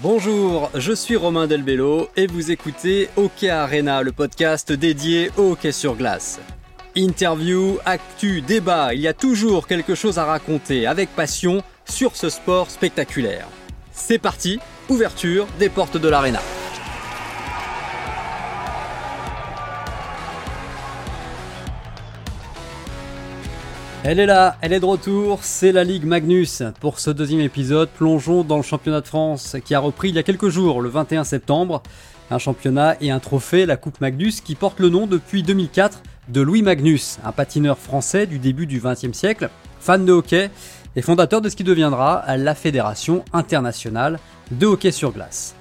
Bonjour, je suis Romain Delbello et vous écoutez Hockey Arena, le podcast dédié au hockey sur glace. Interview, actu, débat, il y a toujours quelque chose à raconter avec passion sur ce sport spectaculaire. C'est parti, ouverture des portes de l'arena. Elle est là, elle est de retour, c'est la Ligue Magnus. Pour ce deuxième épisode, plongeons dans le championnat de France qui a repris il y a quelques jours, le 21 septembre. Un championnat et un trophée, la Coupe Magnus, qui porte le nom depuis 2004 de Louis Magnus, un patineur français du début du XXe siècle, fan de hockey et fondateur de ce qui deviendra la Fédération internationale de hockey sur glace.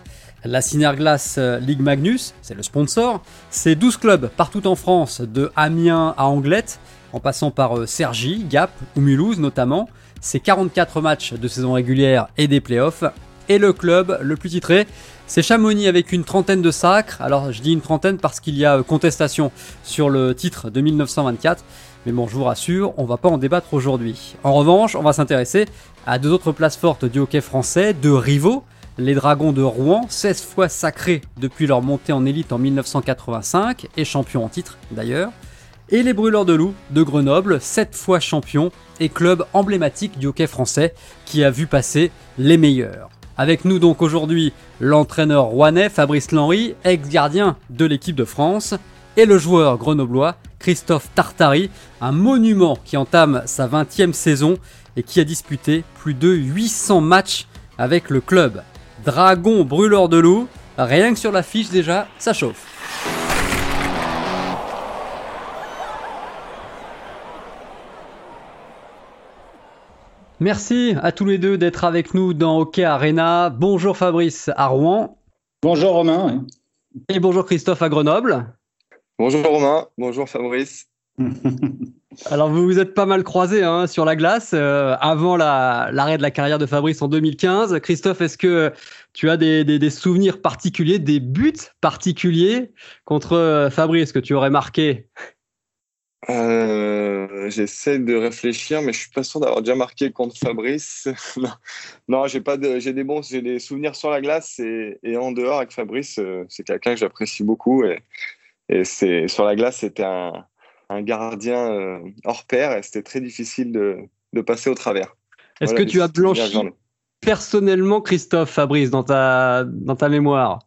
La Synerglass Ligue Magnus, c'est le sponsor, c'est 12 clubs partout en France, de Amiens à Anglette, en passant par euh, Sergi, Gap ou Mulhouse notamment. C'est 44 matchs de saison régulière et des playoffs. Et le club le plus titré, c'est Chamonix avec une trentaine de sacres. Alors je dis une trentaine parce qu'il y a euh, contestation sur le titre de 1924. Mais bon, je vous rassure, on va pas en débattre aujourd'hui. En revanche, on va s'intéresser à deux autres places fortes du hockey français, deux rivaux. Les Dragons de Rouen, 16 fois sacrés depuis leur montée en élite en 1985 et champions en titre d'ailleurs et les Brûleurs de Loup de Grenoble, 7 fois champion et club emblématique du hockey français qui a vu passer les meilleurs. Avec nous donc aujourd'hui l'entraîneur rouennais Fabrice Lenry, ex-gardien de l'équipe de France, et le joueur grenoblois Christophe Tartari, un monument qui entame sa 20e saison et qui a disputé plus de 800 matchs avec le club. Dragon brûleur de loup, rien que sur l'affiche déjà, ça chauffe. Merci à tous les deux d'être avec nous dans Hockey Arena. Bonjour Fabrice à Rouen. Bonjour Romain. Et bonjour Christophe à Grenoble. Bonjour Romain, bonjour Fabrice. Alors vous vous êtes pas mal croisés hein, sur la glace euh, avant l'arrêt de la carrière de Fabrice en 2015. Christophe, est-ce que tu as des, des, souvenirs particuliers, des buts particuliers contre euh, Fabrice que tu aurais marqué euh, j'essaie de réfléchir, mais je suis pas sûr d'avoir déjà marqué contre Fabrice. non, j'ai pas de, j'ai des bons, j'ai des souvenirs sur la glace et, et en dehors avec Fabrice. Euh, c'est quelqu'un que j'apprécie beaucoup et, et c'est sur la glace, c'était un, un, gardien euh, hors pair et c'était très difficile de, de, passer au travers. Est-ce que tu as blanchi personnellement Christophe Fabrice dans ta dans ta mémoire?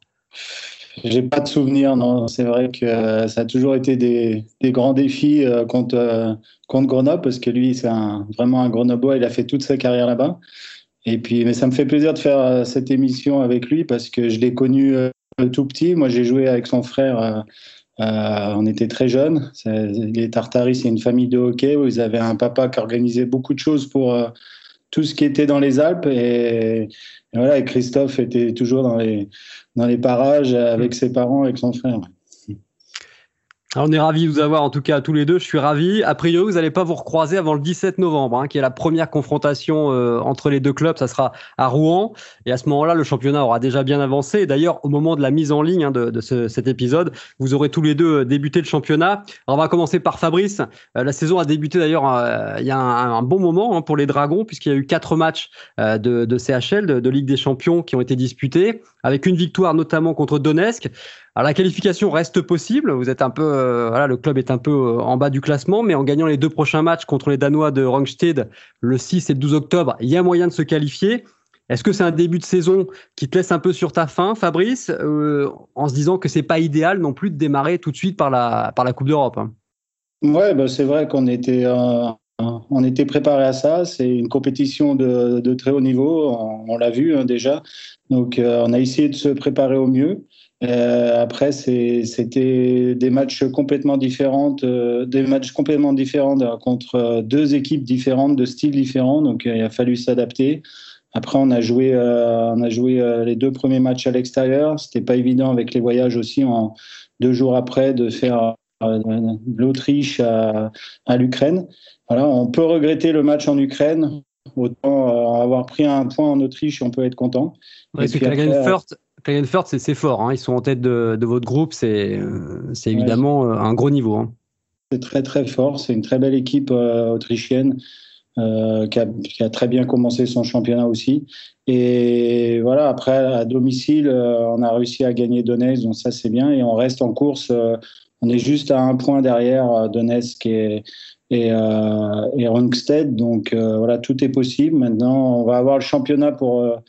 J'ai pas de souvenir, non. C'est vrai que euh, ça a toujours été des, grands défis euh, contre, euh, contre Grenoble, parce que lui, c'est vraiment un Grenoblois, il a fait toute sa carrière là-bas. Et puis, mais ça me fait plaisir de faire cette émission avec lui, parce que je l'ai connu tout petit. Moi, j'ai joué avec son frère. on était très jeunes. Les Tartaris, c'est une famille de hockey où ils avaient un papa qui organisait beaucoup de choses pour tout ce qui était dans les Alpes. Et, voilà, et Christophe était toujours dans les, dans les parages avec mm. ses parents, avec son frère on est ravis de vous avoir en tout cas tous les deux. Je suis ravi. A priori, vous n'allez pas vous recroiser avant le 17 novembre, hein, qui est la première confrontation euh, entre les deux clubs. Ça sera à Rouen. Et à ce moment-là, le championnat aura déjà bien avancé. D'ailleurs, au moment de la mise en ligne hein, de, cet épisode, vous aurez tous les deux euh, débuté le championnat. on va commencer par Fabrice. Euh, la saison a débuté d'ailleurs il y a un, bon moment hein, pour les Dragons, puisqu'il y a eu quatre matchs de, CHL, de, de Ligue des Champions, qui ont été disputés, avec une victoire notamment contre Donetsk. Alors la qualification reste possible. Vous êtes un peu, euh, voilà, le club est un peu euh, en bas du classement, mais en gagnant les deux prochains matchs contre les Danois de Rungsted le 6 et le 12 octobre, il y a moyen de se qualifier. Est-ce que c'est un début de saison qui te laisse un peu sur ta faim, Fabrice, euh, en se disant que c'est pas idéal non plus de démarrer tout de suite par la par la Coupe d'Europe hein? Ouais, bah c'est vrai qu'on était on était préparé à ça. C'est une compétition de, de, très haut niveau. On, l'a vu hein, déjà. Donc, on a essayé de se préparer au mieux. Euh, après, c'était des matchs complètement différents, euh, des matchs complètement différents contre deux équipes différentes, de styles différents. Donc, il a fallu s'adapter. Après, on a joué, euh, on a joué les deux premiers matchs à l'extérieur. C'était pas évident avec les voyages aussi, en, deux jours après, de faire l'Autriche à, à l'Ukraine. Voilà, on peut regretter le match en Ukraine. Autant avoir pris un point en Autriche, on peut être content. Ouais, c'est Klagenfurt, c'est fort. Hein. Ils sont en tête de, votre groupe. C'est euh, évidemment euh, un gros niveau. Hein. C'est très très fort. C'est une très belle équipe euh, autrichienne. qui a, qui, a, très bien commencé son championnat aussi. Et voilà, après, à domicile, on a réussi à gagner Donetsk, donc ça c'est bien. Et on reste en course. on est juste à un point derrière Donetsk et, et, et Rungstedt. Donc voilà, tout est possible. Maintenant, on va avoir le championnat pour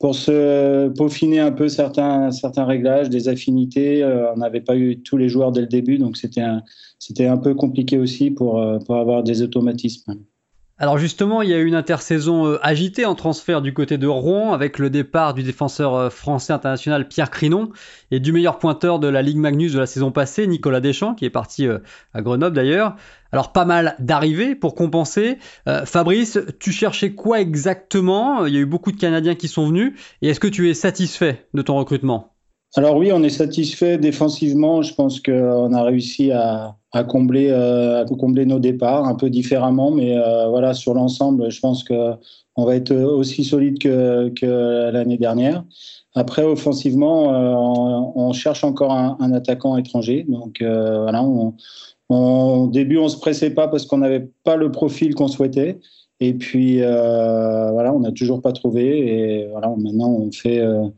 pour se peaufiner un peu certains, réglages, des affinités. Euh, on n'avait pas eu tous les joueurs dès le début, donc c'était un, c'était un peu compliqué aussi pour, euh, pour avoir des automatismes. Alors justement, il y a eu une intersaison euh, agitée en transfert du côté de Rouen avec le départ du défenseur français international Pierre Crinon et du meilleur pointeur de la Ligue Magnus de la saison passée, Nicolas Deschamps, qui est parti à Grenoble d'ailleurs. Alors pas mal d'arrivées pour compenser. Euh, Fabrice, tu cherchais quoi exactement? Il y a eu beaucoup de Canadiens qui sont venus. Et est-ce que tu es satisfait de ton recrutement? Alors oui, on est satisfait défensivement. Je pense qu'on a réussi à, combler, euh, combler nos départs un peu différemment. Mais euh, voilà, sur l'ensemble, je pense qu'on va être aussi solide que, l'année dernière. Après, offensivement, on, cherche encore un, un, attaquant étranger. Donc voilà, on au début, on se pressait pas parce qu'on n'avait pas le profil qu'on souhaitait. Et puis, euh, voilà, on n'a toujours pas trouvé. Et voilà, maintenant, on fait. Euh,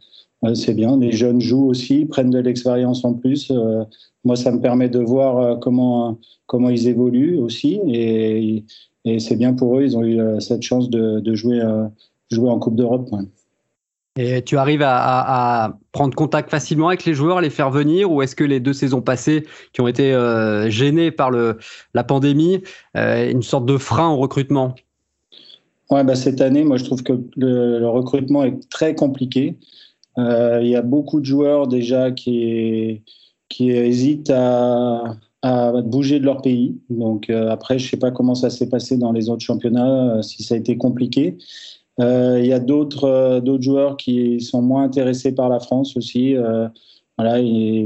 c'est bien. Les jeunes jouent aussi, prennent de l'expérience en plus. Euh, moi, ça me permet de voir comment, comment ils évoluent aussi. Et, c'est bien pour eux. Ils ont eu cette chance de, de jouer, jouer en Coupe d'Europe. Et tu arrives à, prendre contact facilement avec les joueurs, les faire venir, ou est-ce que les deux saisons passées, qui ont été euh, gênées par le, la pandémie, euh, une sorte de frein au recrutement? Ouais, bah cette année, moi je trouve que le, recrutement est très compliqué. Euh, il y a beaucoup de joueurs déjà qui, qui hésitent à, à bouger de leur pays. Donc après, je sais pas comment ça s'est passé dans les autres championnats, si ça a été compliqué. Euh, il y a d'autres euh, d'autres joueurs qui sont moins intéressés par la France aussi. Euh, voilà,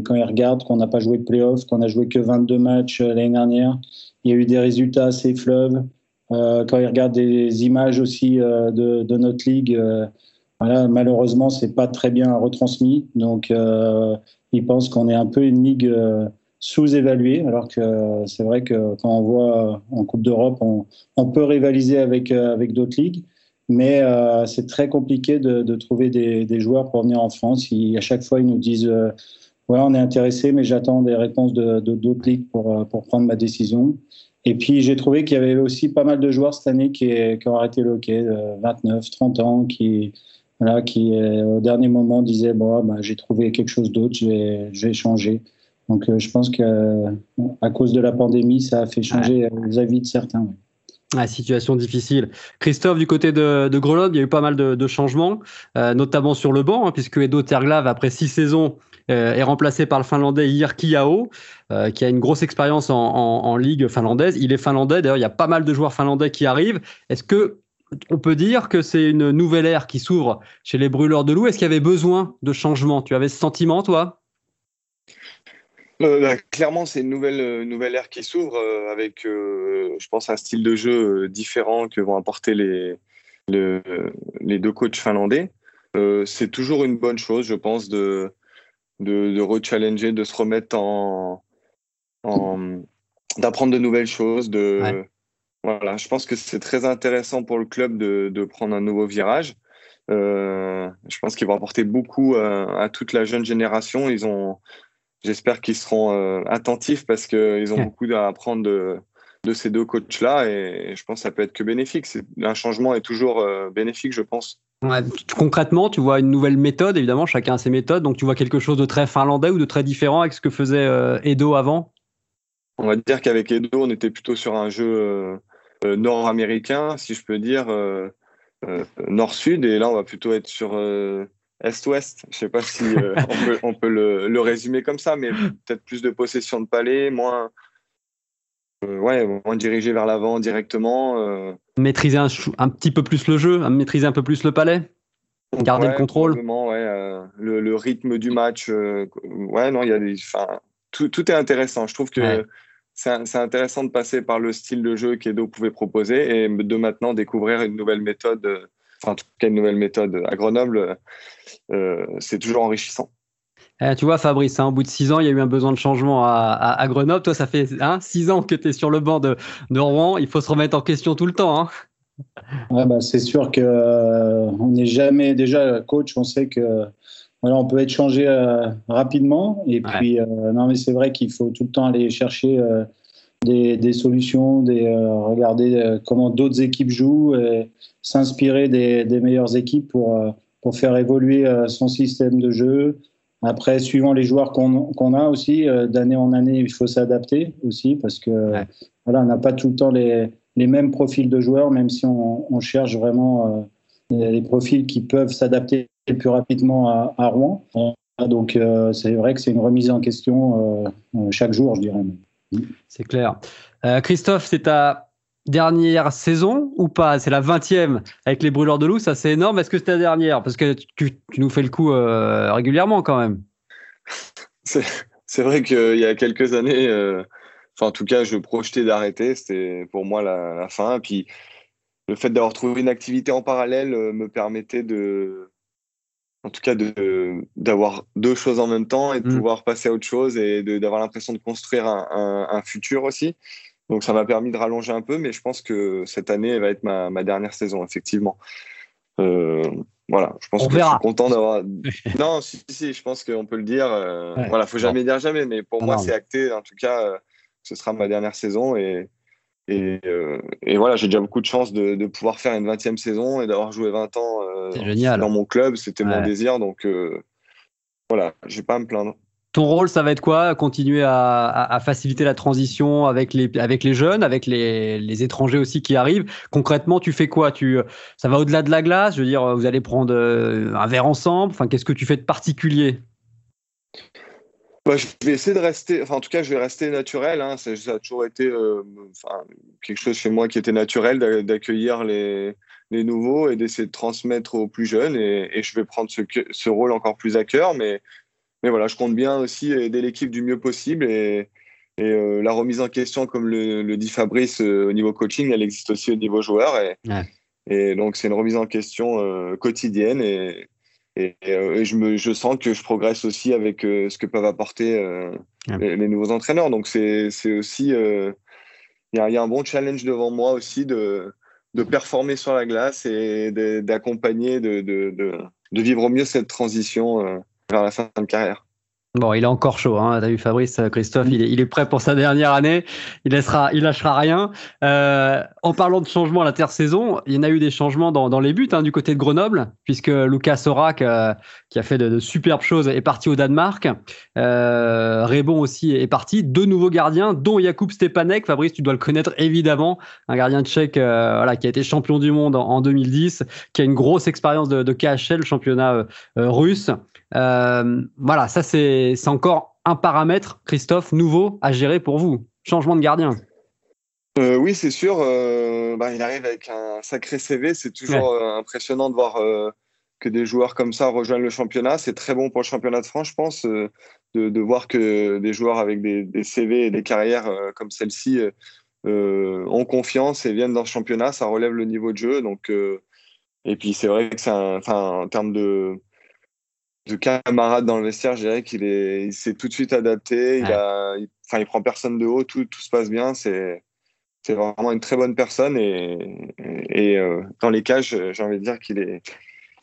quand ils regardent qu'on n'a pas joué de playoffs, qu'on a joué que 22 matchs l'année dernière, il y a eu des résultats assez fleuves. quand ils regardent des images aussi de, notre ligue, voilà, malheureusement, c'est pas très bien retransmis. Donc, ils pensent qu'on est un peu une ligue sous-évaluée, alors que c'est vrai que quand on voit en Coupe d'Europe, on, on, peut rivaliser avec, avec d'autres ligues. Mais euh, c'est très compliqué de, de trouver des, des, joueurs pour venir en France. à chaque fois, ils nous disent euh, Ouais, on est intéressé, mais j'attends des réponses de d'autres ligues pour, euh, pour prendre ma décision. Et puis, j'ai trouvé qu'il y avait aussi pas mal de joueurs cette année qui, qui ont arrêté le hockey, 29, 30 ans, qui, voilà, qui au dernier moment disaient bon, bah, J'ai trouvé quelque chose d'autre, je vais, je vais changer. Donc, je pense qu'à cause de la pandémie, ça a fait changer les avis de certains. Situation difficile. Christophe, du côté de, Grenoble, il y a eu pas mal de, changements, euh, notamment sur le banc, hein, puisque Edo Terglav, après six saisons, euh, est remplacé par le Finlandais Jirki Yao, euh, qui a une grosse expérience en, ligue finlandaise. Il est finlandais, d'ailleurs, il y a pas mal de joueurs finlandais qui arrivent. Est-ce que on peut dire que c'est une nouvelle ère qui s'ouvre chez les brûleurs de loup Est-ce qu'il y avait besoin de changements? Tu avais ce sentiment, toi? Euh, bah, clairement, c'est une nouvelle, euh, nouvelle ère qui s'ouvre euh, avec, je pense, un style de jeu différent que vont apporter les, les deux coachs finlandais. c'est toujours une bonne chose, je pense, de, de, de rechallenger, de se remettre en, en d'apprendre de nouvelles choses. De, voilà, je pense que c'est très intéressant pour le club de, de prendre un nouveau virage. je pense qu'ils vont apporter beaucoup à, à, toute la jeune génération. Ils ont, j'espère qu'ils seront euh, attentifs parce qu'ils ont beaucoup à apprendre de, de ces deux coachs-là et, je pense que ça peut être que bénéfique. Un changement est toujours euh, bénéfique, je pense. concrètement, tu vois une nouvelle méthode, évidemment, chacun a ses méthodes, donc tu vois quelque chose de très finlandais ou de très différent avec ce que faisait euh, Edo avant? On va dire qu'avec Edo, on était plutôt sur un jeu nord-américain, si je peux dire, nord-sud, et là, on va plutôt être sur est-ouest. Je ne sais pas si euh, on peut, le, résumer comme ça, mais peut-être plus de possession de palais, moins, euh, ouais, moins dirigé vers l'avant directement. Euh. Maîtriser un, un, petit peu plus le jeu, maîtriser un peu plus le palais, garder le contrôle. Ouais, le, rythme du match. ouais, non, il y a des. Tout, tout, est intéressant. Je trouve que. C'est intéressant de passer par le style de jeu qu'Edo pouvait proposer et de maintenant découvrir une nouvelle méthode en tout cas une nouvelle méthode à Grenoble, euh, c'est toujours enrichissant. Eh, tu vois, Fabrice, hein, au bout de six ans, il y a eu un besoin de changement à, Grenoble. Toi, ça fait hein, six ans que tu es sur le banc de, Rouen. Il faut se remettre en question tout le temps. Hein. bah, c'est sûr que on n'est jamais déjà coach. On sait que voilà, on peut être changé rapidement. Et puis, non, mais c'est vrai qu'il faut tout le temps aller chercher des, solutions, des, regarder comment d'autres équipes jouent, s'inspirer des, des, meilleures équipes pour, pour faire évoluer son système de jeu, après, suivant les joueurs qu'on a aussi, euh, d'année en année, il faut s'adapter aussi parce que voilà, on n'a pas tout le temps les, les, mêmes profils de joueurs, même si on, on cherche vraiment euh, les profils qui peuvent s'adapter plus rapidement à, à Rouen. Donc, euh, c'est vrai que c'est une remise en question chaque jour, je dirais. C'est clair. Christophe, c'est ta dernière saison ou pas? C'est la 20e avec les brûleurs de loup, ça c'est énorme. Est-ce que c'est ta dernière? Parce que tu, nous fais le coup euh, régulièrement quand même. C'est vrai qu'il y a quelques années, euh, enfin en tout cas, je projetais d'arrêter. C'était pour moi la, fin. Puis le fait d'avoir trouvé une activité en parallèle euh, me permettait de, en tout cas, d'avoir deux choses en même temps et de mmh. pouvoir passer à autre chose et d'avoir l'impression de construire un futur aussi. Donc ça m'a permis de rallonger un peu, mais je pense que cette année va être ma, ma dernière saison, effectivement. Euh, voilà, je pense que je suis content d'avoir. non, si, si, je pense qu'on peut le dire. Euh, Voilà, faut jamais dire jamais, mais pour moi, c'est acté. En tout cas, euh, ce sera ma dernière saison et, et, euh, et voilà, j'ai déjà beaucoup de chance de, de, pouvoir faire une 20e saison et d'avoir joué 20 ans euh, dans mon club. C'était mon désir, donc voilà, je vais pas à me plaindre. Ton rôle, ça va être quoi? Continuer à, faciliter la transition avec les, avec les jeunes, avec les, étrangers aussi qui arrivent? Concrètement, tu fais quoi? Tu, Ça va au-delà de la glace? Je veux dire, vous allez prendre euh, un verre ensemble? Enfin, Qu'est-ce que tu fais de particulier? Bah, je vais essayer de rester, enfin en tout cas je vais rester naturel. Hein. Ça, a toujours été euh, quelque chose chez moi qui était naturel d'accueillir les, les, nouveaux et d'essayer de transmettre aux plus jeunes. Et, et je vais prendre ce, ce, rôle encore plus à cœur. Mais mais voilà, je compte bien aussi aider l'équipe du mieux possible et, euh, la remise en question, comme le, dit Fabrice, euh, au niveau coaching, elle existe aussi au niveau joueur. Et, donc, c'est une remise en question quotidienne. Et, je, me, je sens que je progresse aussi avec ce que peuvent apporter les, nouveaux entraîneurs. Donc, c'est aussi. Il y, a un bon challenge devant moi aussi de, de performer sur la glace et d'accompagner, de, de, de, vivre au mieux cette transition vers la fin de carrière. Bon, il est encore chaud. Hein. T'as vu Fabrice, euh, Christophe, il est, prêt pour sa dernière année. Il laissera, il lâchera rien. Euh, en parlant de changements à l'intersaison, il y en a eu des changements dans, les buts hein, du côté de Grenoble, puisque Lucas Sorak, euh, qui a fait de, superbes choses, est parti au Danemark. Euh, aussi est parti. Deux nouveaux gardiens, dont Jakub Stepanek. Fabrice, tu dois le connaître évidemment, un gardien tchèque, euh, qui a été champion du monde en, 2010, qui a une grosse expérience de, de KHL, championnat russe. Voilà, ça c'est encore un paramètre, Christophe, nouveau à gérer pour vous. Changement de gardien. Euh, oui, c'est sûr. Euh, bah, il arrive avec un sacré CV. C'est toujours euh, impressionnant de voir que des joueurs comme ça rejoignent le championnat. C'est très bon pour le championnat de France, je pense, de, voir que des joueurs avec des, CV et des carrières comme celle-ci ont confiance et viennent dans ce championnat. Ça relève le niveau de jeu. Donc, et puis c'est vrai que c'est en termes de de camarade dans le vestiaire, je dirais qu'il est, il s'est tout de suite adapté. Il a, enfin, il prend personne de haut, tout, tout se passe bien. C'est, c'est vraiment une très bonne personne et, et, euh, dans les cages, j'ai envie de dire qu'il est,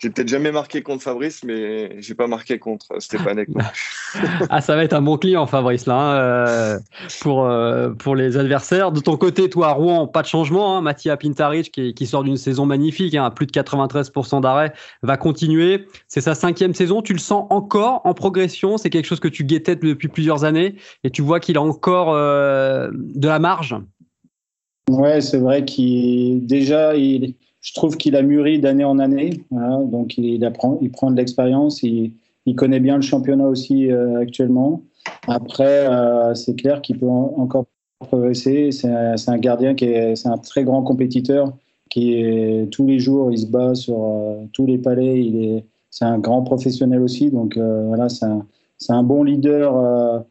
j'ai peut-être jamais marqué contre Fabrice, mais j'ai pas marqué contre Stéphane. ah, ça va être un bon client, Fabrice, là, hein, euh, pour, euh, pour les adversaires. De ton côté, toi, à Rouen, pas de changement. Hein, Mattia Pintaric, qui, qui sort d'une saison magnifique, hein, à plus de 93% d'arrêt, va continuer. C'est sa cinquième saison. Tu le sens encore en progression? C'est quelque chose que tu guettais depuis plusieurs années et tu vois qu'il a encore euh, de la marge? Ouais, c'est vrai qu'il déjà il je trouve qu'il a mûri d'année en année. donc il, apprend, il prend de l'expérience, il, connaît bien le championnat aussi euh, actuellement. Après, euh, c'est clair qu'il peut encore progresser. C'est un gardien qui est, c'est un très grand compétiteur qui est tous les jours, il se bat sur euh, tous les palais. Il est, c'est un grand professionnel aussi. Donc voilà, c'est un, c'est un bon leader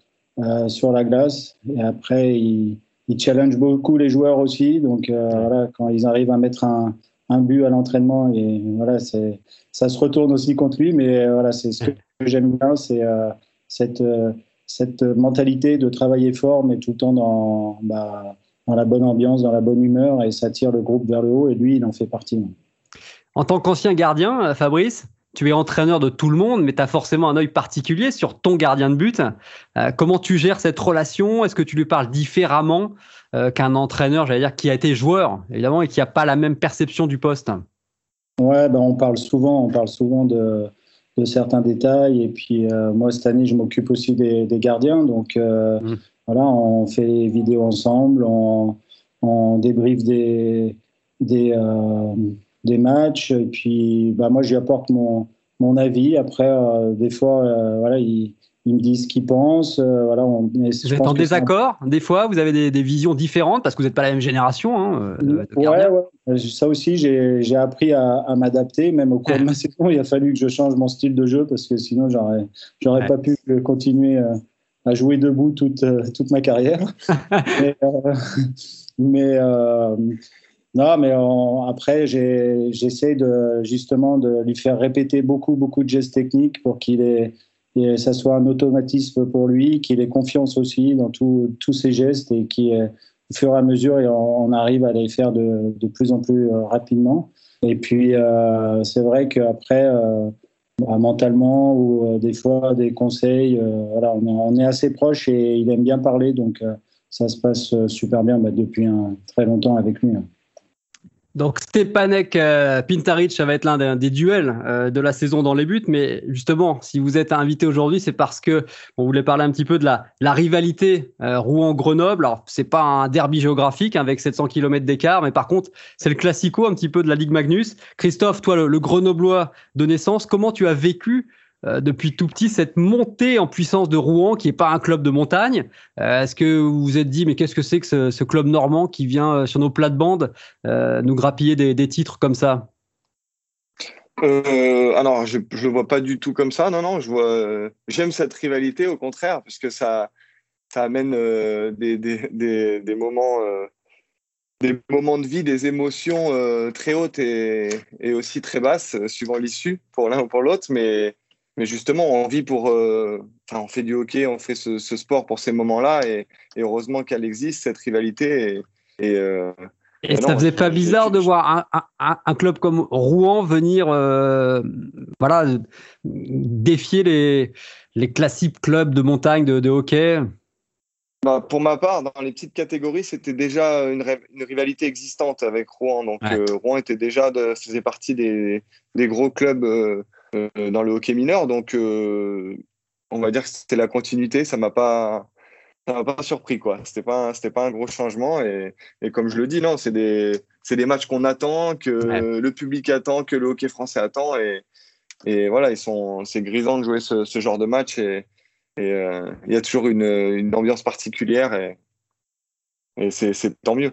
sur la glace. Et après, il, il challenge beaucoup les joueurs aussi. Donc voilà, quand ils arrivent à mettre un un but à l'entraînement et voilà, c'est ça se retourne aussi contre lui. Mais euh, voilà, c'est ce que j'aime bien, c'est euh, cette euh, cette mentalité de travailler fort, mais tout le temps dans, bah, dans la bonne ambiance, dans la bonne humeur, et ça tire le groupe vers le haut, et lui, il en fait partie. En tant qu'ancien gardien, Fabrice, tu es entraîneur de tout le monde, mais tu as forcément un œil particulier sur ton gardien de but. Euh, comment tu gères cette relation? Est-ce que tu lui parles différemment? Euh, qu'un entraîneur, j'allais dire, qui a été joueur, évidemment, et qui n'a pas la même perception du poste Ouais, ben on parle souvent, on parle souvent de, certains détails. Et puis euh, moi, cette année, je m'occupe aussi des, gardiens. Donc mmh. voilà, on fait des vidéos ensemble, on, on débriefe des, des, des matchs. Et puis, bah, moi, je lui apporte mon, mon avis. Après, euh, des fois, euh, voilà, il, me disent ce qu'ils pensent. Euh, voilà, on, vous êtes en désaccord Des fois, vous avez des, visions différentes parce que vous n'êtes pas la même génération. Hein, ouais, ouais, Ça aussi, j'ai appris à, m'adapter. Même au cours de ma saison, il a fallu que je change mon style de jeu parce que sinon, j'aurais j'aurais pas pu continuer à jouer debout toute, toute ma carrière. mais, mais non, mais après, j'essaie de justement de lui faire répéter beaucoup, beaucoup de gestes techniques pour qu'il ait, et ça soit un automatisme pour lui, qu'il ait confiance aussi dans tous ses gestes et qu'au fur et à mesure, on, arrive à les faire de, de plus en plus euh, rapidement. Et puis, euh, c'est vrai qu'après, euh, bah, mentalement ou des fois des conseils, voilà, on est, on est, assez proche et il aime bien parler, donc ça se passe super bien bah, depuis un, très longtemps avec lui. Hein. Donc Stepanek euh, Pintaric, ça va être l'un des, duels euh, de la saison dans les buts. Mais justement, si vous êtes invité aujourd'hui, c'est parce que on voulait parler un petit peu de la, rivalité euh, Rouen-Grenoble. Alors c'est pas un derby géographique avec 700 km d'écart, mais par contre c'est le classico un petit peu de la Ligue Magnus. Christophe, toi le, le Grenoblois de naissance, comment tu as vécu euh, depuis tout petit cette montée en puissance de Rouen, qui n'est pas un club de montagne. Euh, est-ce que vous vous êtes dit, mais qu'est-ce que c'est que ce, club normand qui vient euh, sur nos plates-bandes nous grappiller des, titres comme ça? Alors, je ne le vois pas du tout comme ça. Non, non, je vois. J'aime cette rivalité, au contraire, parce que ça, amène des, moments, des moments de vie, des émotions très hautes et, et, aussi très basses, suivant l'issue pour l'un ou pour l'autre. Mais mais justement, on vit pour. Euh, on fait du hockey, on fait ce, sport pour ces moments-là, et, heureusement qu'elle existe, cette rivalité. Et, et, euh, et ça faisait pas bizarre de voir un, un, club comme Rouen venir euh, voilà, défier les, les classiques clubs de montagne de, de hockey bah, pour ma part, dans les petites catégories, c'était déjà une, une, rivalité existante avec Rouen. Donc, Rouen était déjà de, faisait partie des, des gros clubs dans le hockey mineur. Donc, euh, on va dire que c'était la continuité. Ça m'a pas, ça m'a pas surpris quoi. C'était pas, c'était pas un gros changement. Et, et, comme je le dis, non, c'est des, c'est des matchs qu'on attend, que le public attend, que le hockey français attend. Et, et voilà, ils sont, c'est grisant de jouer ce, ce genre de match. Et, et euh, il y a toujours une, une ambiance particulière. Et, et c'est, c'est tant mieux.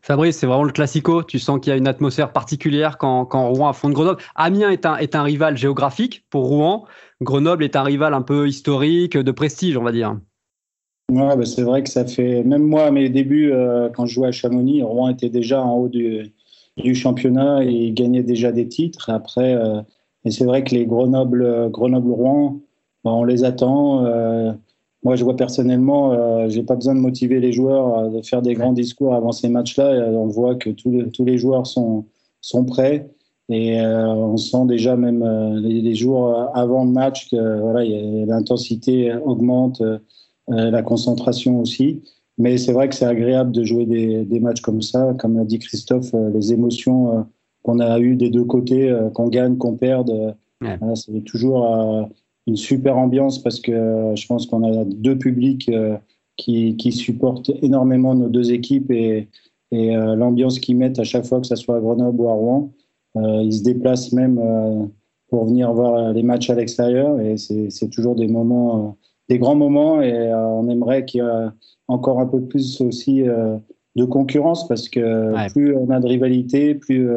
Fabrice, c'est vraiment le classico. Tu sens qu'il y a une atmosphère particulière quand, Rouen affronte Grenoble. Amiens est un, est un rival géographique pour Rouen. Grenoble est un rival un peu historique, de prestige, on va dire. Ouais, bah, c'est vrai que ça fait. Même moi, mes débuts, euh, quand je jouais à Chamonix, Rouen était déjà en haut du, championnat et gagnait déjà des titres. Après, euh, c'est vrai que les Grenoble, Grenoble-Rouen, bah, on les attend. Euh, moi, je vois personnellement, euh, j'ai pas besoin de motiver les joueurs à faire des grands discours avant ces matchs-là. On voit que tous les, tous les joueurs sont, sont prêts. Et euh, on sent déjà même euh, les, jours avant le match que voilà, l'intensité augmente, la concentration aussi. Mais c'est vrai que c'est agréable de jouer des, des, matchs comme ça. Comme l'a dit Christophe, les émotions qu'on a eues des deux côtés, qu'on gagne, qu'on perde, c'est toujours une super ambiance parce que euh, je pense qu'on a deux publics euh, qui, qui, supportent énormément nos deux équipes et, et euh, l'ambiance qu'ils mettent à chaque fois que ce soit à Grenoble ou à Rouen. ils se déplacent même pour venir voir les matchs à l'extérieur et c'est toujours des moments, des grands moments et on aimerait qu'il y ait encore un peu plus aussi de concurrence parce que plus on a de rivalité, plus,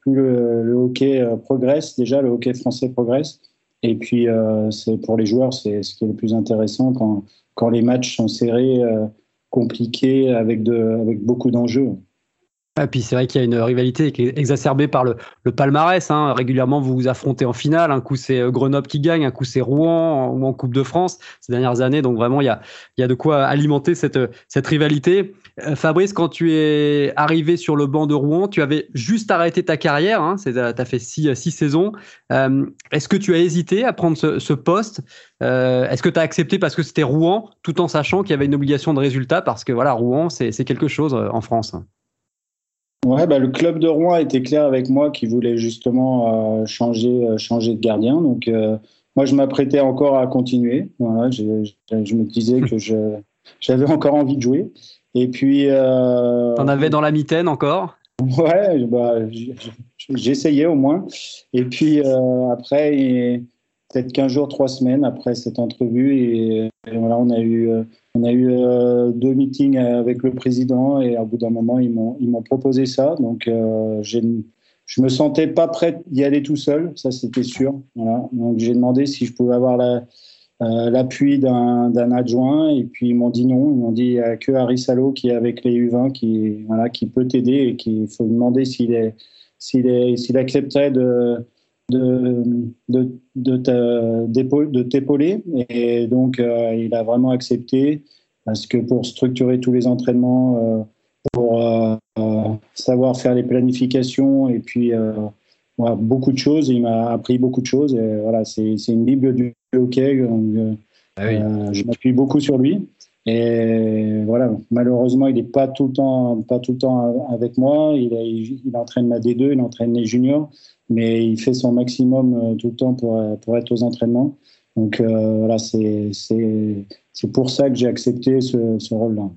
plus le, le, hockey progresse. Déjà, le hockey français progresse. Et puis, euh, c'est pour les joueurs, c'est ce qui est le plus intéressant quand, quand les matchs sont serrés, euh, compliqués, avec, de, avec beaucoup d'enjeux. Et puis c'est vrai qu'il y a une rivalité qui est exacerbée par le, palmarès. Hein. Régulièrement, vous vous affrontez en finale. Un coup, c'est euh, Grenoble qui gagne, un coup, c'est Rouen ou en Coupe de France ces dernières années. Donc vraiment, il y a, de quoi alimenter cette, rivalité. Fabrice, quand tu es arrivé sur le banc de Rouen, tu avais juste arrêté ta carrière, hein, tu as fait six, six saisons. Est-ce que tu as hésité à prendre ce, poste? Est-ce que tu as accepté parce que c'était Rouen, tout en sachant qu'il y avait une obligation de résultat? Parce que voilà, Rouen, c'est quelque chose en France. Ouais, bah, le club de Rouen était clair avec moi qui voulait justement euh, changer, euh, changer de gardien. Donc, euh, moi, je m'apprêtais encore à continuer. Voilà, je, je, me disais que j'avais encore envie de jouer. Et puis. T'en avais dans la mitaine encore? Ouais, bah, j'essayais au moins. Et puis après, peut-être 15 jours, 3 semaines après cette entrevue, et, voilà, on a eu on a eu euh, deux meetings avec le président et à bout d'un moment, ils m'ont, proposé ça. Donc, euh, je me sentais pas prêt d'y aller tout seul, ça c'était sûr. Voilà. Donc, j'ai demandé si je pouvais avoir la, euh, l'appui d'un, adjoint et puis ils m'ont dit non. Ils m'ont dit il n'y a que Harry Salo qui est avec les U20 qui, voilà, qui peut t'aider et qu'il faut demander s'il, est, s'il accepterait de de, de, de, t'épauler. Et donc, euh, il a vraiment accepté parce que pour structurer tous les entraînements, euh, pour euh, savoir faire les planifications et puis beaucoup de choses, il m'a appris beaucoup de choses. Et voilà, c'est, une bible du hockey. Donc, ah je m'appuie beaucoup sur lui. Et voilà, malheureusement, il n'est pas tout le temps, pas tout le temps avec moi. Il, il, entraîne ma D2, il entraîne les juniors mais il fait son maximum euh, tout le temps pour, euh, pour être aux entraînements. Donc euh, voilà, c'est pour ça que j'ai accepté ce, ce rôle-là.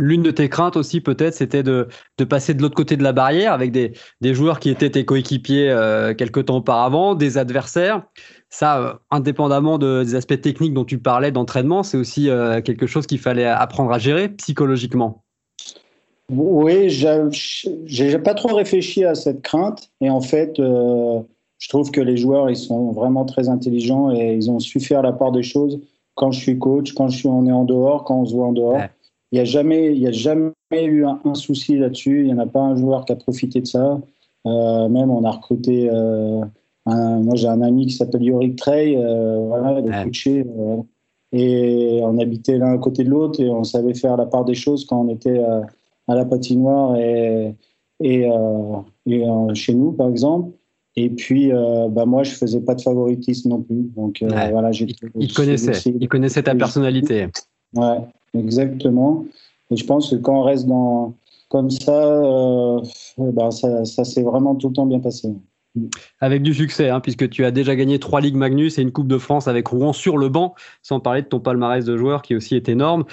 L'une de tes craintes aussi, peut-être, c'était de, de, passer de l'autre côté de la barrière avec des, des joueurs qui étaient tes coéquipiers euh, quelques temps auparavant, des adversaires. Ça, indépendamment de, des aspects techniques dont tu parlais d'entraînement, c'est aussi quelque chose qu'il fallait apprendre à gérer psychologiquement. Oui, j'ai pas trop réfléchi à cette crainte. Et en fait, euh, je trouve que les joueurs, ils sont vraiment très intelligents et ils ont su faire la part des choses quand je suis coach, quand je suis, on est en dehors, quand on se voit en dehors. Il n'y a, jamais, il y a jamais eu un, souci là-dessus. Il n'y en a pas un joueur qui a profité de ça. Euh, même, on a recruté. Euh, moi, j'ai un ami qui s'appelle Yorick Trey. voilà, il est coaché. et on habitait l'un à côté de l'autre et on savait faire la part des choses quand on était à la patinoire et, et, euh, euh, chez nous, par exemple. Et puis, euh, bah, moi, je faisais pas de favoritisme non plus. Donc, voilà, il, il connaissait, il connaissait ta personnalité. Ouais, exactement. Et je pense que quand on reste dans, comme ça, bah, ça, ça s'est vraiment tout le temps bien passé. Avec du succès, hein, puisque tu as déjà gagné trois Ligues Magnus et une Coupe de France avec Rouen sur le banc, sans parler de ton palmarès de joueur qui aussi est énorme.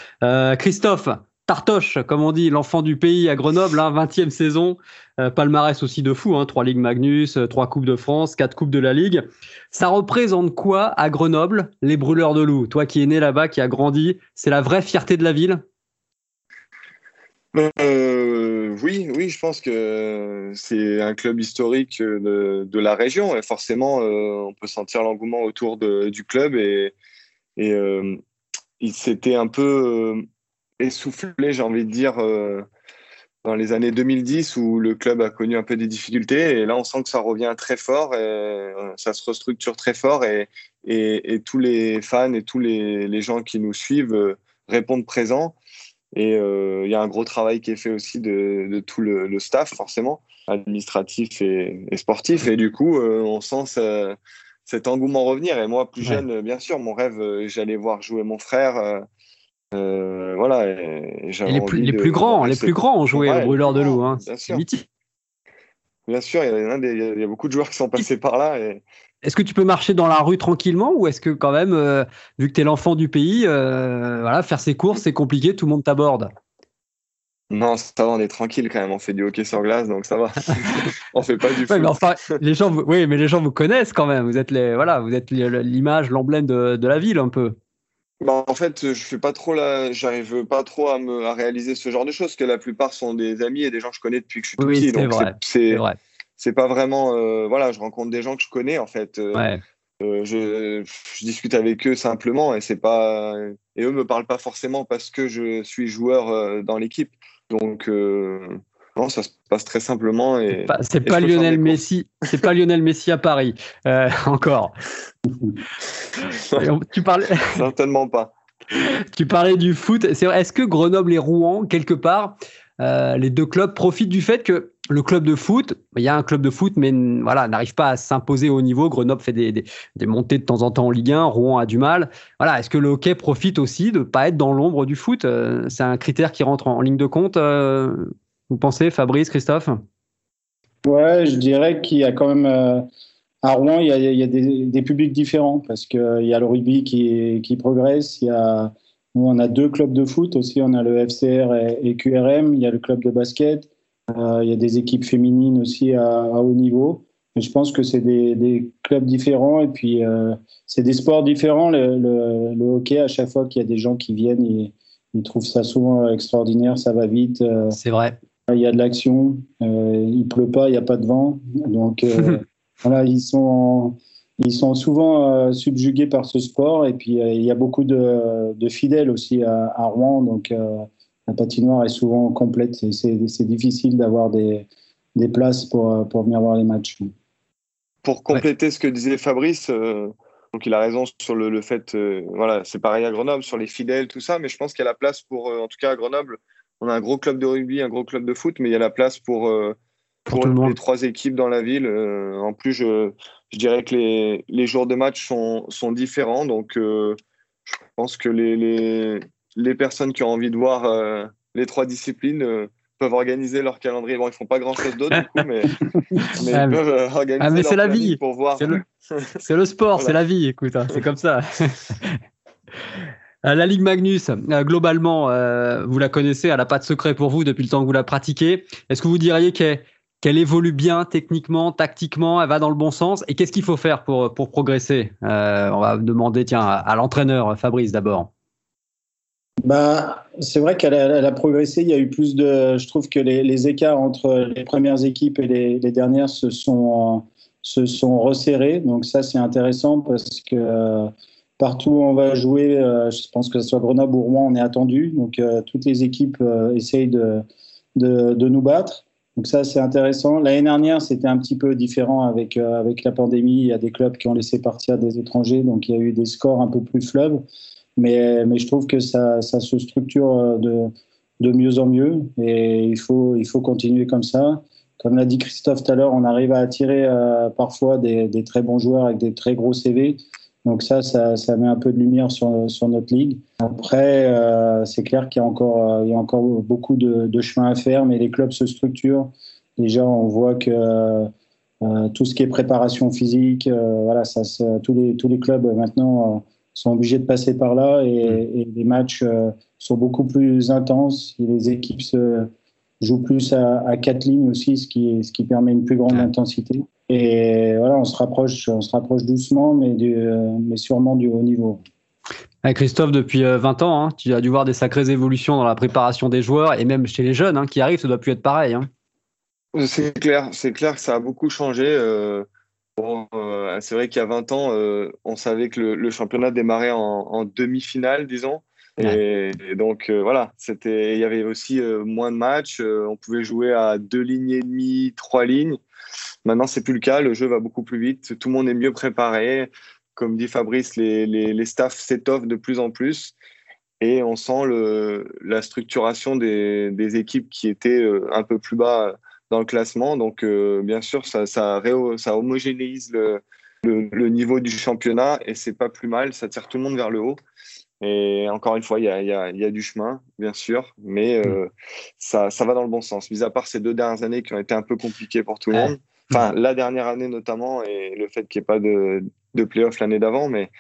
Christophe, Tartoche, comme on dit, l'enfant du pays à Grenoble, 20e hein, saison, euh, palmarès aussi de fou, hein, 3 Ligues Magnus, 3 euh, Coupes de France, 4 Coupes de la Ligue. Ça représente quoi à Grenoble, les brûleurs de loups? Toi qui es né là-bas, qui a grandi, c'est la vraie fierté de la ville? Euh, oui, oui, je pense que c'est un club historique de, la région. Et forcément, on peut sentir l'engouement autour du club. Et, s'était un peu essoufflé, j'ai envie de dire, euh, dans les années 2010 où le club a connu un peu des difficultés. Et là, on sent que ça revient très fort, et, euh, ça se restructure très fort et, et, tous les fans et tous les, les gens qui nous suivent euh, répondent présents. Et il y a un gros travail qui est fait aussi de, de tout le, le, staff, forcément, administratif et, sportif. Et du coup, on sent cet engouement revenir. Et moi, plus jeune, bien sûr, mon rêve, j'allais voir jouer mon frère euh, voilà. les, plus, les plus, grands, les plus grands ont joué au brûleur de loup. Hein. Bien sûr. Bien sûr, il y, a, il y, a, beaucoup de joueurs qui sont passés par là. Et... Est-ce que tu peux marcher dans la rue tranquillement ou est-ce que quand même, euh, vu que tu es l'enfant du pays, euh, voilà, faire ses courses, c'est compliqué, tout le monde t'aborde? Non, ça va, on est tranquille quand même. On fait du hockey sur glace, donc ça va. on fait pas du foot. mais enfin, les gens, oui, mais les gens vous connaissent quand même. Vous êtes les, voilà, vous êtes l'image, l'emblème de, de, la ville un peu. Bah, en fait, je fais pas trop la, j'arrive pas trop à me à réaliser ce genre de choses, que la plupart sont des amis et des gens que je connais depuis que je suis tout petit. Donc c'est c'est pas vraiment, euh, voilà, je rencontre des gens que je connais en fait. Euh, euh, je, je, discute avec eux simplement et c'est pas et eux me parlent pas forcément parce que je suis joueur dans l'équipe. Donc non, ça se passe très simplement. Et, c'est pas, Lionel Messi, c'est pas Lionel Messi à Paris euh, encore. tu parlais. Certainement pas. tu parlais du foot. Est-ce que Grenoble et Rouen, quelque part, euh, les deux clubs profitent du fait que le club de foot, il y a un club de foot, mais voilà, n'arrive pas à s'imposer au niveau. Grenoble fait des, montées de temps en temps en Ligue 1, Rouen a du mal. Voilà, est-ce que le hockey profite aussi de ne pas être dans l'ombre du foot euh, C'est un critère qui rentre en, ligne de compte, euh, vous pensez, Fabrice, Christophe? Ouais, je dirais qu'il y a quand même. à Rouen, il y a, des, publics différents parce qu'il y a le rugby qui, qui progresse, il y a on a deux clubs de foot aussi. On a le FCR et, QRM. Il y a le club de basket. Euh, il y a des équipes féminines aussi à, haut niveau. je pense que c'est des, clubs différents et puis euh, c'est des sports différents. Le, hockey, à chaque fois qu'il y a des gens qui viennent, ils, trouvent ça souvent extraordinaire. Ça va vite. Euh, c'est vrai. Il y a de l'action. il pleut pas, il n'y a pas de vent. Donc voilà, ils sont ils sont souvent euh, subjugués par ce sport et puis euh, il y a beaucoup de, de fidèles aussi à, Rouen, donc euh, la patinoire est souvent complète et c'est difficile d'avoir des, des, places pour, pour venir voir les matchs. Pour compléter ce que disait Fabrice, donc il a raison sur le, le fait, voilà, c'est pareil à Grenoble, sur les fidèles, tout ça, mais je pense qu'il y a la place pour, en tout cas à Grenoble, on a un gros club de rugby, un gros club de foot, mais il y a la place pour, pour, les trois équipes dans la ville. en plus, je, je dirais que les, les, jours de match sont, sont différents. Donc, euh, je pense que les, les, les, personnes qui ont envie de voir euh, les trois disciplines euh, peuvent organiser leur calendrier. Bon, ils font pas grand-chose d'autre, du coup, mais, mais ah, ils peuvent organiser ah, mais c'est la vie. pour voir. C'est le, sport, c'est la vie, écoute, hein, c'est comme ça. La Ligue Magnus, globalement, vous la connaissez, elle n'a pas de secret pour vous depuis le temps que vous la pratiquez. Est-ce que vous diriez qu'elle évolue bien techniquement, tactiquement, elle va dans le bon sens? Et qu'est-ce qu'il faut faire pour, progresser? Euh, On va demander tiens, à, l'entraîneur Fabrice d'abord. Bah, c'est vrai qu'elle a, progressé. Il y a eu plus de. Je trouve que les, écarts entre les premières équipes et les, dernières se sont, se sont resserrés. Donc, ça, c'est intéressant parce que euh, partout où on va jouer, euh, je pense que ce soit Grenoble ou Rouen, on est attendu. Donc, toutes les équipes essayent de, de, nous battre. Donc ça, c'est intéressant. L'année dernière, c'était un petit peu différent avec, euh, avec la pandémie. Il y a des clubs qui ont laissé partir des étrangers, donc il y a eu des scores un peu plus fleuves. Mais, mais je trouve que ça, ça se structure euh, de, de mieux en mieux et il faut, il faut continuer comme ça. Comme l'a dit Christophe tout à l'heure, on arrive à attirer euh, parfois des, très bons joueurs avec des très gros CV. Donc ça, ça, ça, met un peu de lumière sur, sur notre ligue. Après, euh, c'est clair qu'il y a encore, euh, il y a encore beaucoup de, de, chemin à faire, mais les clubs se structurent. Déjà, on voit que euh, tout ce qui est préparation physique, euh, voilà, ça, tous les tous les clubs maintenant sont obligés de passer par là et, mm. et les matchs sont beaucoup plus intenses. Et les équipes se jouent plus à, à, quatre lignes aussi, ce qui, ce qui permet une plus grande intensité. Et voilà, on se rapproche, on se rapproche doucement, mais, du, mais sûrement du haut niveau. Christophe, depuis 20 euh, ans, hein, tu as dû voir des sacrées évolutions dans la préparation des joueurs et même chez les jeunes hein, qui arrivent, ça doit plus être pareil. Hein. C'est clair, c'est clair que ça a beaucoup changé. Euh, euh, c'est vrai qu'il y a 20 ans, on savait que le, championnat démarrait en, demi-finale, disons. Et, donc voilà, c'était, il y avait aussi moins de matchs. on pouvait jouer à deux lignes et demie, trois lignes. Maintenant, c'est plus le cas. Le jeu va beaucoup plus vite. Tout le monde est mieux préparé. Comme dit Fabrice, les, les, les staffs s'étoffent de plus en plus. Et on sent le, la structuration des, des, équipes qui étaient euh, un peu plus bas dans le classement. Donc, euh, bien sûr, ça, ça, ça homogénéise le, le, niveau du championnat et c'est pas plus mal. Ça tire tout le monde vers le haut. Et encore une fois, il y a, y, a, y a, du chemin, bien sûr, mais euh, ça, ça, va dans le bon sens. Mis à part ces deux dernières années qui ont été un peu compliquées pour tout le monde, Enfin, la dernière année notamment, et le fait qu'il n'y ait pas de, de playoff l'année d'avant. Mais,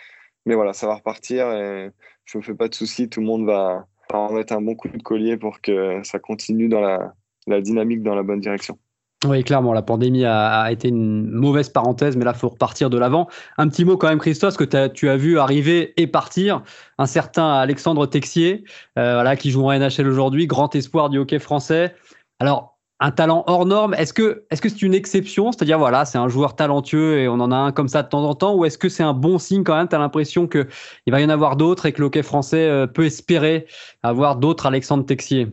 mais voilà, ça va repartir et je ne me fais pas de soucis. Tout le monde va, en mettre un bon coup de collier pour que ça continue dans la, la dynamique dans la bonne direction. Oui, clairement, la pandémie a, été une mauvaise parenthèse, mais là, il faut repartir de l'avant. Un petit mot quand même, Christophe, que tu as vu arriver et partir. Un certain Alexandre Texier, euh, voilà, qui joue en NHL aujourd'hui, grand espoir du hockey français. Alors, un talent hors norme. Est-ce que c'est une exception? C'est-à-dire, voilà, c'est un joueur talentueux et on en a un comme ça de temps en temps Ou est-ce que c'est un bon signe quand même? Tu as l'impression qu'il va y en avoir d'autres et que le hockey français euh, peut espérer avoir d'autres Alexandre Texier?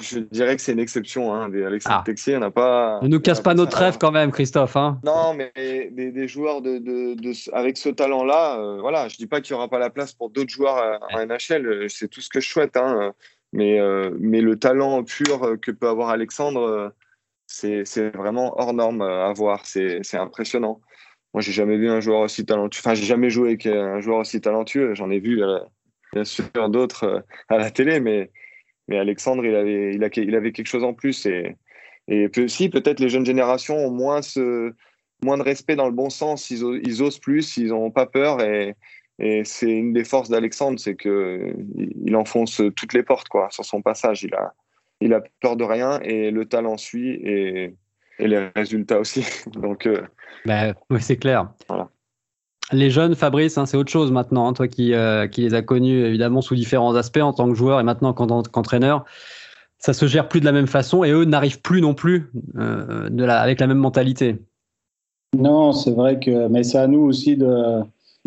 Je dirais que c'est une exception. Hein. Des Alexandre ah. Texier, on n'a pas. Ne nous casse pas notre rêve quand même, Christophe. Hein. Non, mais des, joueurs de, de, avec ce talent-là, euh, voilà, je dis pas qu'il n'y aura pas la place pour d'autres joueurs en NHL. Euh, c'est tout ce que je souhaite. Hein. Mais, euh, mais le talent pur que peut avoir Alexandre, c'est vraiment hors norme à voir. C'est impressionnant. Moi, j'ai jamais vu un joueur aussi talentueux. Enfin, j'ai jamais joué avec un joueur aussi talentueux. J'en ai vu, bien sûr, d'autres à la télé, mais mais Alexandre, il avait, il, avait quelque chose en plus. Et, et si, peut-être les jeunes générations ont moins, ce, moins de respect dans le bon sens. Ils, osent plus, ils n'ont pas peur. Et, et c'est une des forces d'Alexandre, c'est qu'il il enfonce toutes les portes quoi, sur son passage. Il a, il a peur de rien et le talent suit et, et les résultats aussi. Donc, euh, bah, oui, c'est clair. Les jeunes, Fabrice, hein, c'est autre chose maintenant. Hein, toi qui, euh, qui, les as connus évidemment sous différents aspects en tant que joueur et maintenant qu'entraîneur, ça se gère plus de la même façon et eux n'arrivent plus non plus euh, avec la même mentalité. Non, c'est vrai que, mais c'est à nous aussi de,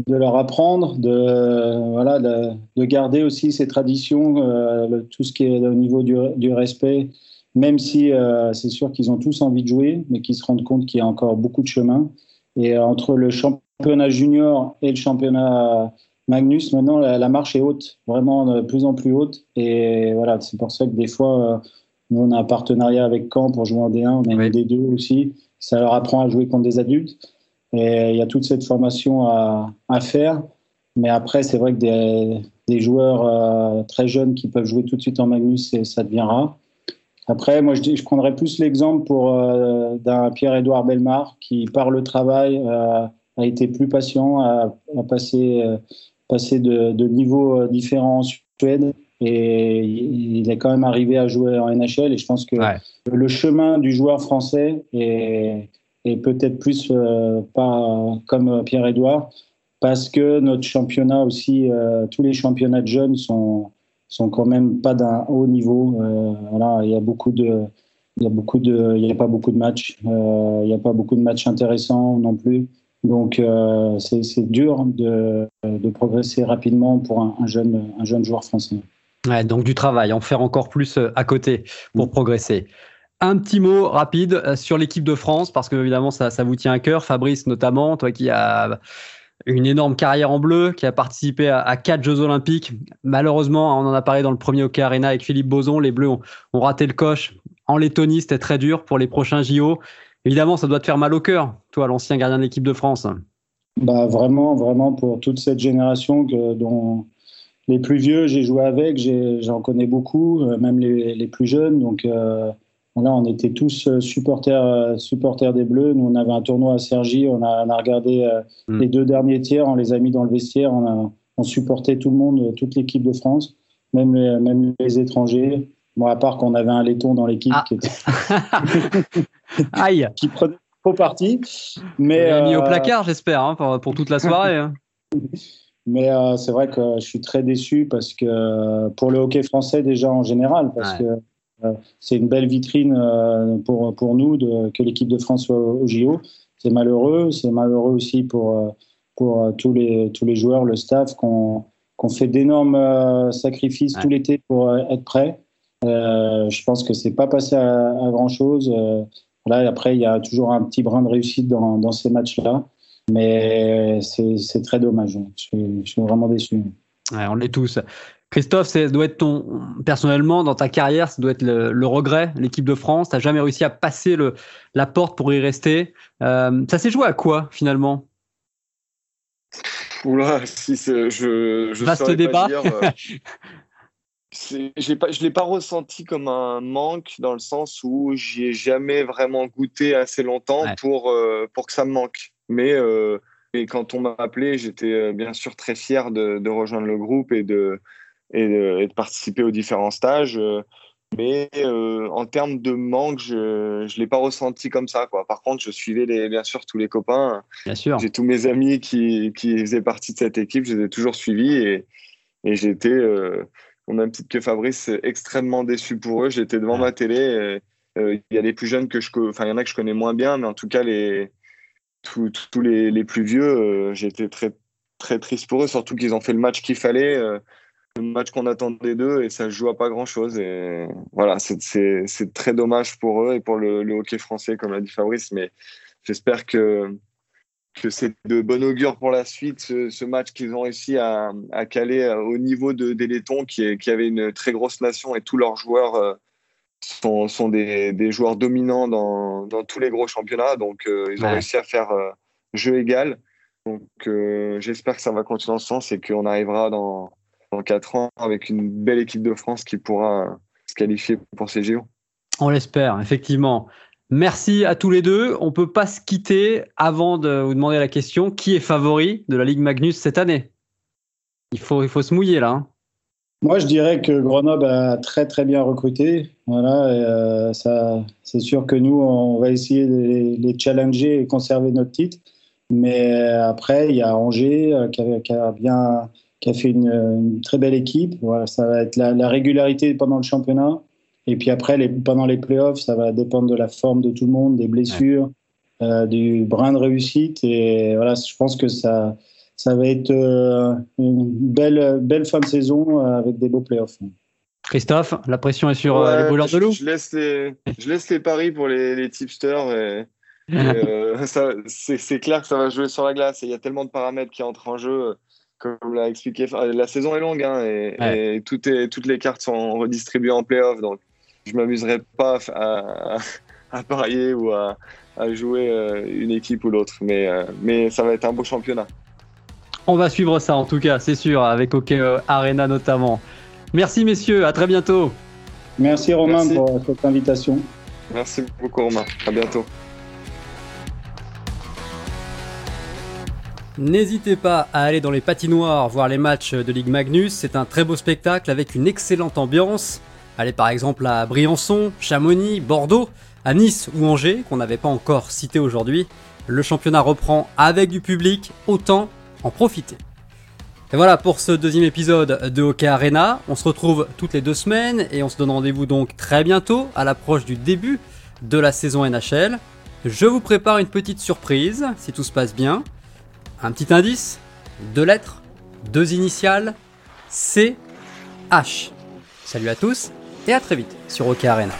leur apprendre, de, voilà, de, garder aussi ces traditions, euh, tout ce qui est au niveau du, du respect, même si c'est sûr qu'ils ont tous envie de jouer, mais qu'ils se rendent compte qu'il y a encore beaucoup de chemin. Et entre le champ championnat junior et le championnat Magnus, maintenant la, marche est haute, vraiment de plus en plus haute. Et voilà, c'est pour ça que des fois, euh, nous on a un partenariat avec Caen pour jouer en D1, on a une D2 aussi. Ça leur apprend à jouer contre des adultes. Et il y a toute cette formation à, à faire. Mais après, c'est vrai que des, des joueurs euh, très jeunes qui peuvent jouer tout de suite en Magnus, ça devient rare. Après, moi, je, je prendrais plus l'exemple pour euh, d'un Pierre-Édouard Belmar qui, par le travail, a été plus patient, a, passé, euh, passé de, de niveaux euh, différents en Suède et il est quand même arrivé à jouer en NHL et je pense que le chemin du joueur français est, est peut-être plus euh, pas comme Pierre-Edouard parce que notre championnat aussi, tous les championnats de jeunes sont, sont quand même pas d'un haut niveau. voilà, il y a beaucoup de, il y a beaucoup de, il y a pas beaucoup de matchs, il n'y a pas beaucoup de matchs intéressants non plus. Donc euh, c'est dur de, progresser rapidement pour un, jeune, un jeune joueur français. Donc du travail, en faire encore plus euh, à côté pour progresser. Un petit mot rapide euh, sur l'équipe de France, parce que évidemment ça, ça vous tient à cœur, Fabrice notamment, toi qui as une énorme carrière en bleu, qui a participé à, quatre Jeux Olympiques. Malheureusement, on en a parlé dans le premier Hockey Arena avec Philippe Boson, les Bleus ont, ont raté le coche. En Lettonie, c'était très dur pour les prochains JO. Évidemment, ça doit te faire mal au cœur, toi, l'ancien gardien de l'équipe de France. Bah, vraiment, vraiment, pour toute cette génération que, dont les plus vieux, j'ai joué avec, j'en connais beaucoup, euh, même les, plus jeunes. Donc euh, là, on était tous euh, supporters, supporters des Bleus. Nous, on avait un tournoi à Sergi, on a, regardé hmm. les deux derniers tiers, on les a mis dans le vestiaire, on, on supportait tout le monde, toute l'équipe de France, même les, même les étrangers. Bon, à part qu'on avait un laiton dans l'équipe ah. qui était. Aïe. qui prenait trop parti. Mais mis au euh, placard, j'espère, hein, pour, toute la soirée. Hein. Mais euh, c'est vrai que je suis très déçu parce que pour le hockey français déjà en général, parce que euh, c'est une belle vitrine pour, pour nous de, que l'équipe de France soit au JO. C'est malheureux, c'est malheureux aussi pour, pour tous, les, tous les joueurs, le staff, qu'on fait d'énormes sacrifices tout l'été pour être prêts. Je pense que c'est pas passé à, à grand chose. Là, après, il y a toujours un petit brin de réussite dans, ces matchs-là. Mais c'est très dommage. Je suis, vraiment déçu. on l'est tous. Christophe, ça doit être ton, personnellement, dans ta carrière, ça doit être le, regret, l'équipe de France. Tu n'as jamais réussi à passer le, la porte pour y rester. Euh, ça s'est joué à quoi, finalement? Oula, si je, je Vaste débat. Euh, pas, je ne l'ai pas ressenti comme un manque dans le sens où j'y ai jamais vraiment goûté assez longtemps pour, euh, pour que ça me manque. Mais euh, et quand on m'a appelé, j'étais euh, bien sûr très fier de, de, rejoindre le groupe et de, et de, participer aux différents stages. mais en termes de manque, je ne l'ai pas ressenti comme ça. Quoi. Par contre, je suivais les, bien sûr tous les copains. Bien sûr. J'ai tous mes amis qui, qui faisaient partie de cette équipe, je les ai toujours suivis et, et j'étais même titre que Fabrice, extrêmement déçu pour eux. J'étais devant ma télé. Euh, il y a les plus jeunes que je, enfin, il y en a que je connais moins bien, mais en tout cas, les, tous, les, les, plus vieux, euh, j'étais très, très triste pour eux, surtout qu'ils ont fait le match qu'il fallait. Euh, match qu'on attendait d'eux et ça se joue à pas grand chose. Et voilà, c'est très dommage pour eux et pour le, hockey français, comme l'a dit Fabrice. Mais j'espère que, que c'est de bon augure pour la suite, ce, match qu'ils ont réussi à, à, caler au niveau de, des Lettons, qui, qui avait une très grosse nation et tous leurs joueurs. Euh, sont, sont des, des, joueurs dominants dans, dans, tous les gros championnats, donc euh, ils ont réussi à faire euh, jeu égal. Donc j'espère que ça va continuer en ce sens et qu'on arrivera dans, dans 4 ans avec une belle équipe de France qui pourra se qualifier pour ces JO. On l'espère, effectivement. Merci à tous les deux. On peut pas se quitter avant de vous demander la question qui est favori de la Ligue Magnus cette année? Il faut, il faut se mouiller là. Hein. Moi, je dirais que Grenoble a très très bien recruté. Voilà, euh, ça, c'est sûr que nous, on va essayer de les, challenger et conserver notre titre. Mais après, il y a Angers euh, qui, qui a bien qui a fait une, très belle équipe. Voilà, ça va être la, régularité pendant le championnat. Et puis après, les, pendant les playoffs, ça va dépendre de la forme de tout le monde, des blessures, euh, du brin de réussite. Et voilà, je pense que ça, ça va être euh, une belle, belle fin de saison euh, avec des beaux playoffs. Christophe, la pression est sur les brûleurs de loup je laisse, les, je laisse les paris pour les, les tipsters. Et, c'est clair que ça va jouer sur la glace. il y a tellement de paramètres qui entrent en jeu comme l'a expliqué, la saison est longue hein, et, toutes les cartes sont redistribuées en playoff. Donc, je ne m'amuserai pas à, parier ou à, jouer euh, une équipe ou l'autre. Mais, euh, mais ça va être un beau championnat. On va suivre ça en tout cas, c'est sûr, avec OK euh, Arena notamment. Merci messieurs, à très bientôt. Merci Romain pour cette invitation. Merci beaucoup Romain, à bientôt. N'hésitez pas à aller dans les patinoires voir les matchs de Ligue Magnus, c'est un très beau spectacle avec une excellente ambiance. Allez par exemple à Briançon, Chamonix, Bordeaux, à Nice ou Angers, qu'on n'avait pas encore cité aujourd'hui. Le championnat reprend avec du public, autant en profiter. Et voilà pour ce deuxième épisode de Hockey Arena. On se retrouve toutes les deux semaines et on se donne rendez-vous donc très bientôt à l'approche du début de la saison NHL. Je vous prépare une petite surprise si tout se passe bien. Un petit indice Deux lettres, deux initiales, C, H. Salut à tous et à très vite sur OK Arena.